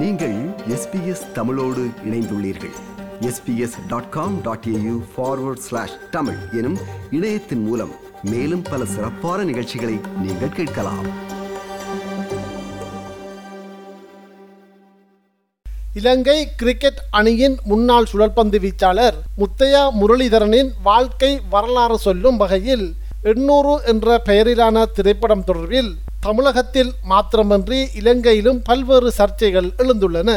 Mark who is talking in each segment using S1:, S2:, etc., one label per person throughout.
S1: நீங்கள் எஸ்பிஎஸ் தமிழோடு இணைந்துள்ளீர்கள். SBS dot com dot AU forward slash Tamil எனும் இணையத்தின் மூலம் மேலும் பல சிறப்பான நிகழ்ச்சிகளை நீங்கள் கேட்கலாம்.
S2: இலங்கை கிரிக்கெட் அணியின் முன்னாள் சுழற்பந்து வீச்சாளர் முத்தையா முரளிதரனின் வாழ்க்கை வரலாறு சொல்லும் வகையில் எண்ணூறு என்ற பெயரிலான திரைப்படம் தொடர்பில் தமிழகத்தில் மாத்திரமன்றி இலங்கையிலும் பல்வேறு சர்ச்சைகள் எழுந்துள்ளன.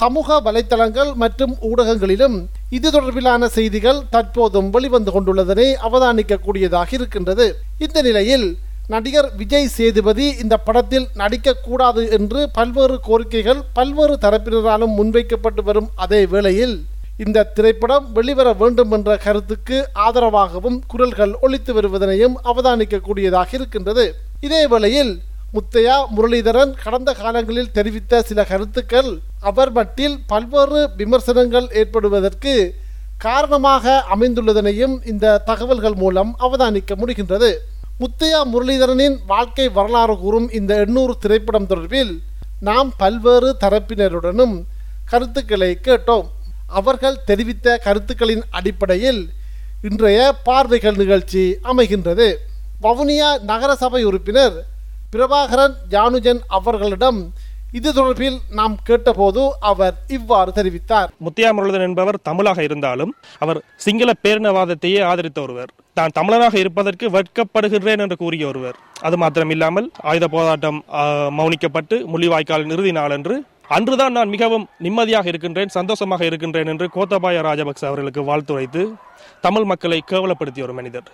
S2: சமூக வலைத்தளங்கள் மற்றும் ஊடகங்களிலும் இது தொடர்பிலான செய்திகள் தற்போதும் வெளிவந்து கொண்டுள்ளதனை அவதானிக்கக்கூடியதாக இருக்கின்றது. இந்த நிலையில் நடிகர் விஜய் சேதுபதி இந்த படத்தில் நடிக்கக்கூடாது என்று பல்வேறு கோரிக்கைகள் பல்வேறு தரப்பினராலும் முன்வைக்கப்பட்டு வரும் அதே வேளையில் இந்த திரைப்படம் வெளிவர வேண்டும் என்ற கருத்துக்கு ஆதரவாகவும் குரல்கள் ஒழித்து வருவதனையும் அவதானிக்கக்கூடியதாக இருக்கின்றது. இதே வேளையில் முத்தையா முரளிதரன் கடந்த காலங்களில் தெரிவித்த சில கருத்துக்கள் அவர் மட்டில் பல்வேறு விமர்சனங்கள் ஏற்படுவதற்கு காரணமாக அமைந்துள்ளதனையும் இந்த தகவல்கள் மூலம் அவதானிக்க முடிகின்றது. முத்தையா முரளிதரனின் வாழ்க்கை வரலாறு கூறும் இந்த எண்ணூறு திரைப்படம் தொடர்பில் நாம் பல்வேறு தரப்பினருடனும் கருத்துக்களை கேட்டோம். அவர்கள் தெரிவித்த கருத்துக்களின் அடிப்படையில் இன்றைய பார்வைகள் நிகழ்ச்சி அமைகின்றது. வவுனியா நகரசபை உறுப்பினர் பிரபாகரன் ஜானுஜன் அவர்களிடம் இது தொடர்பில் நாம் கேட்டபோது அவர் இவ்வாறு தெரிவித்தார்.
S3: முத்தியா முரளிதரன் என்பவர் தமிழாக இருந்தாலும் அவர் சிங்கள பேரினவாதத்தையே ஆதரித்த ஒருவர். தான் தமிழனாக இருப்பதற்கு வெட்கப்படுகிறேன் என்று கூறிய ஒருவர். அது மாத்திரமில்லாமல் ஆயுத போராட்டம் மௌனிக்கப்பட்டு முள்ளிவாய்க்கால் இறுதி நாள் என்று அன்றுதான் நான் மிகவும் நிம்மதியாக இருக்கின்றேன் சந்தோஷமாக இருக்கின்றேன் என்று கோத்தபாய ராஜபக்ச அவர்களுக்கு வாழ்த்துரைத்து தமிழ் மக்களை கேவலப்படுத்திய ஒரு மனிதர்.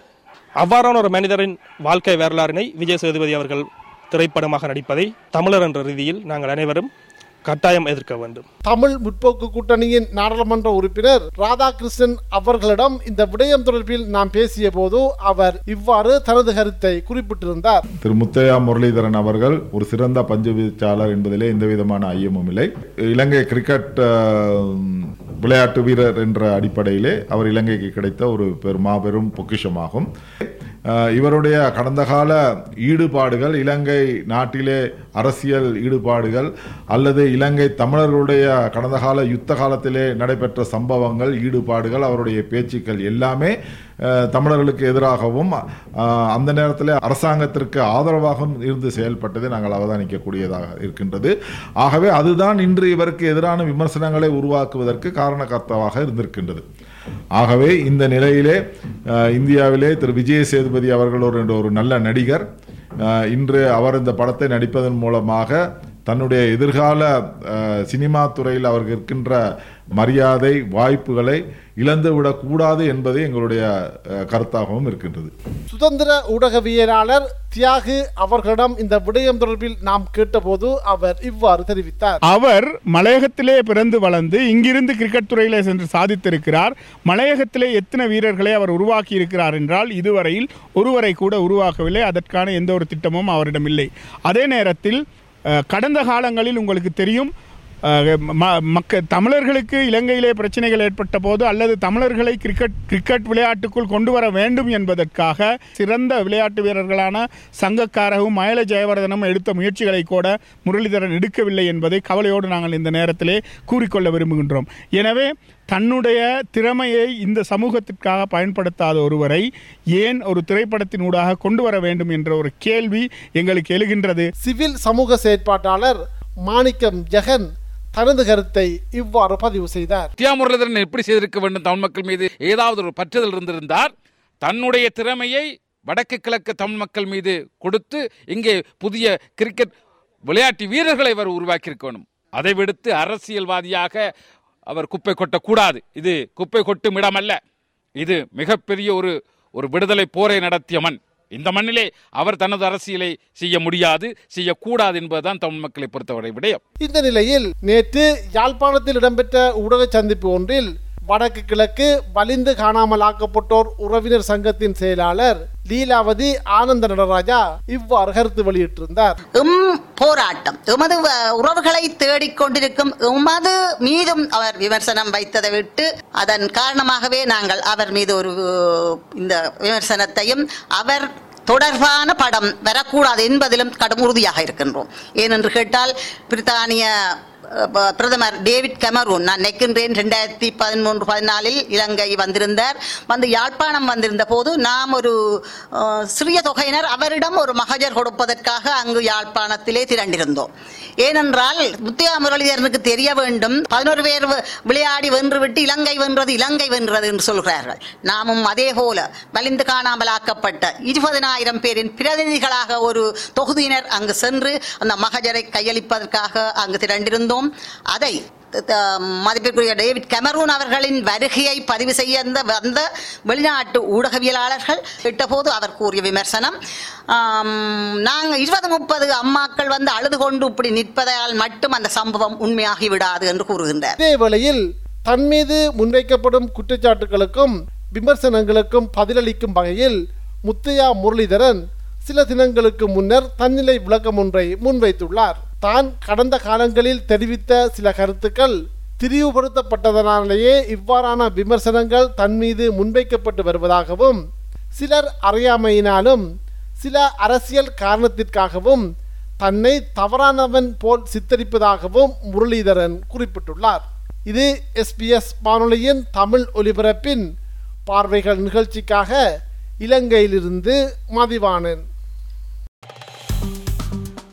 S3: அவ்வாறான ஒரு மனிதரின் வாழ்க்கை வரலாறினை விஜய் சேதுபதி அவர்கள் திரைப்படமாக நடிப்பதை தமிழர் என்ற ரீதியில் நாங்கள் அனைவரும் கட்டாயம் எதிர்க்க வேண்டும்.
S2: தமிழ் முற்போக்கு கூட்டணியின் நாடாளுமன்ற உறுப்பினர் ராதாகிருஷ்ணன் அவர்களிடம் இந்த விடயம் தொடர்பில் நாம் பேசிய போது அவர் இவ்வாறு தனது கருத்தை குறிப்பிட்டிருந்தார்.
S4: திரு முத்தையா முரளிதரன் அவர்கள் ஒரு சிறந்த பஞ்சு வீச்சாளர் என்பதிலே எந்த விதமான ஐயமும் இல்லை. இலங்கை கிரிக்கெட் விளையாட்டு வீரர் என்ற அடிப்படையிலே அவர் இலங்கைக்கு கிடைத்த ஒரு பெரும் மாபெரும் பொக்கிஷமாகும். இவருடைய கடந்த கால ஈடுபாடுகள் இலங்கை நாட்டிலே அரசியல் ஈடுபாடுகள் அல்லது இலங்கை தமிழர்களுடைய கடந்த கால யுத்த காலத்திலே நடைபெற்ற சம்பவங்கள் ஈடுபாடுகள் அவருடைய பேச்சுக்கள் எல்லாமே தமிழர்களுக்கு எதிராகவும் அந்த நேரத்தில் அரசாங்கத்திற்கு ஆதரவாகவும் இருந்து செயல்பட்டதை நாங்கள் அவதானிக்கக்கூடியதாக இருக்கின்றது. ஆகவே அதுதான் இன்று இவருக்கு எதிரான விமர்சனங்களை உருவாக்குவதற்கு காரணகர்த்தாவாக இருந்திருக்கின்றது. ஆகவே இந்த நிலையிலே இந்தியாவிலே திரு விஜய சேதுபதி அவர்கள் ஒரு நல்ல நடிகர். இன்று அவர் இந்த படத்தை நடிப்பதன் மூலமாக தன்னுடைய எதிர்கால சினிமா துறையில் அவருக்கு இருக்கின்ற மரியாதை வாய்ப்புகளை இழந்துவிடக் கூடாது என்பது எங்களுடைய கருத்தாகவும் இருக்கின்றது.
S2: சுதந்திர ஊடகவியலாளர் தியாகு அவர்களிடம் இந்த விடயம் தொடர்பில் நாம் கேட்டபோது அவர் இவ்வாறு தெரிவித்தார்.
S5: அவர் மலையகத்திலே பிறந்து வளர்ந்து இங்கிருந்து கிரிக்கெட் துறையிலே சென்று சாதித்திருக்கிறார். மலையகத்திலே எத்தனை வீரர்களை அவர் உருவாக்கி இருக்கிறார் என்றால் இதுவரையில் ஒருவரை கூட உருவாக்கவில்லை. அதற்கான எந்த ஒரு திட்டமும் அவரிடம் இல்லை. அதே நேரத்தில் கடந்த காலங்களில் உங்களுக்கு தெரியும் மக்க தமிழர்களுக்கு இலங்கையிலே பிரச்சனைகள் ஏற்பட்ட போது அல்லது தமிழர்களை கிரிக்கெட் கிரிக்கெட் விளையாட்டுக்குள் கொண்டு வர வேண்டும் என்பதற்காக சிறந்த விளையாட்டு வீரர்களான சங்கக்காரவும் மயில ஜெயவர்தனும் எடுத்த முயற்சிகளை கூட முரளிதரன் எடுக்கவில்லை என்பதை கவலையோடு நாங்கள் இந்த நேரத்திலே கூறிக்கொள்ள விரும்புகின்றோம். எனவே தன்னுடைய திறமையை இந்த சமூகத்திற்காக பயன்படுத்தாத ஒருவரை ஏன் ஒரு திரைப்படத்தின் ஊடாக கொண்டு வர வேண்டும் என்ற ஒரு கேள்வி எங்களுக்கு எழுகின்றது.
S2: சிவில் சமூக செயற்பாட்டாளர் மாணிக்கம் ஜெகன் தனது கருத்தை இவ்வாறு பதிவு செய்தார்.
S6: சத்யா முரளிதரன் எப்படி செய்திருக்க வேண்டும்? தமிழ் மக்கள் மீது ஏதாவது ஒரு பற்றுதல் இருந்திருந்தார் தன்னுடைய திறமையை வடக்கு கிழக்கு தமிழ் மக்கள் மீது கொடுத்து இங்கே புதிய கிரிக்கெட் விளையாட்டு வீரர்களை அவர் உருவாக்கியிருக்க வேண்டும். அதை விடுத்து அரசியல்வாதியாக அவர் குப்பை கொட்டக்கூடாது. இது குப்பை கொட்டும் இடமல்ல. இது மிகப்பெரிய ஒரு ஒரு விடுதலை போரை நடத்திய மண். இந்த மண்ணிலே அவர் தனது அரசியலை செய்ய முடியாது செய்யக்கூடாது என்பதுதான் தமிழ் மக்களை பொறுத்தவரை விடயம்.
S2: இந்த நிலையில் நேற்று யாழ்ப்பாணத்தில் இடம்பெற்ற ஊடக சந்திப்பு ஒன்றில் வடக்கு கிழக்கு வலிந்து காணாமல் ஆக்கப்பட்டோர் உறவினர் சங்கத்தின் செயலாளர் லீலாவதி ஆனந்த நடராஜா இவ்வாறு கருத்து வெளியிட்டிருந்தார்.
S7: எம் போராட்டம். எமது வ- உறவுகளை தேடிக்கொண்டிருக்கும் எமது மீதும் அவர் விமர்சனம் வைத்ததை விட்டு அதன் காரணமாகவே நாங்கள் அவர் மீது ஒரு இந்த விமர்சனத்தையும் அவர் தொடர்பான படம் வரக்கூடாது என்பதிலும் கடும் உறுதியாக இருக்கின்றோம். ஏனென்று கேட்டால் பிரித்தானிய பிரதமர் டேவிட் கெமரூன். நான் நினைக்கின்றேன் ரெண்டாயிரத்தி பதிமூன்று பதினாலில் இலங்கை வந்திருந்தார். வந்து யாழ்ப்பாணம் வந்திருந்த போது நாம் ஒரு சிறிய தொகையினர் அவரிடம் ஒரு மகஜர் கொடுப்பதற்காக அங்கு யாழ்ப்பாணத்திலே திரண்டிருந்தோம். ஏனென்றால் முத்தியா முரளிதரனுக்கு தெரிய வேண்டும் பதினோரு பேர் விளையாடி வென்றுவிட்டு இலங்கை வென்றது இலங்கை வென்றது என்று சொல்கிறார்கள். நாமும் அதே போல வலிந்து காணாமலாக்கப்பட்ட இருபதனாயிரம் பேரின் பிரதிநிதிகளாக ஒரு தொகுதியினர் அங்கு சென்று அந்த மகஜரை கையளிப்பதற்காக அங்கு திரண்டிருந்தோம். அதை த- மதிப்பிற்குரிய டேவிட் கெமரூன் அவர்களின் வருகையை பதிவு செய்ய வந்த வந்த வெளிநாட்டு ஊடகவியலாளர்கள் கேட்டபோது அவர் கூறிய விமர்சனம் நாங்கள் இருபது முப்பது அம்மாக்கள் வந்து அழுது கொண்டு இப்படி நிற்பதால் மட்டும் அந்த சம்பவம் உண்மையாகி விடாது என்று கூறுகின்றார்.
S2: இதே வேளையில் தன் மீது முன்வைக்கப்படும் குற்றச்சாட்டுகளுக்கும் விமர்சனங்களுக்கும் பதிலளிக்கும் வகையில் முத்தையா முரளிதரன் சில தினங்களுக்கு முன்னர் தன்னிலை விளக்கம் ஒன்றை முன்வைத்துள்ளார். தான் கடந்த காலங்களில் தெரிவித்த சில கருத்துக்கள் திரிவுபடுத்தப்பட்டதனாலேயே இவ்வாறான விமர்சனங்கள் தன் மீது முன்வைக்கப்பட்டு வருவதாகவும் சிலர் அறியாமையினாலும் சில அரசியல் காரணத்திற்காகவும் தன்னை தவறானவன் போல் சித்தரிப்பதாகவும் முரளிதரன் குறிப்பிட்டுள்ளார். இது எஸ்பிஎஸ் வானொலியின் தமிழ் ஒலிபரப்பின் பார்வைகள் நிகழ்ச்சிக்காக இலங்கையிலிருந்து மதிவானன்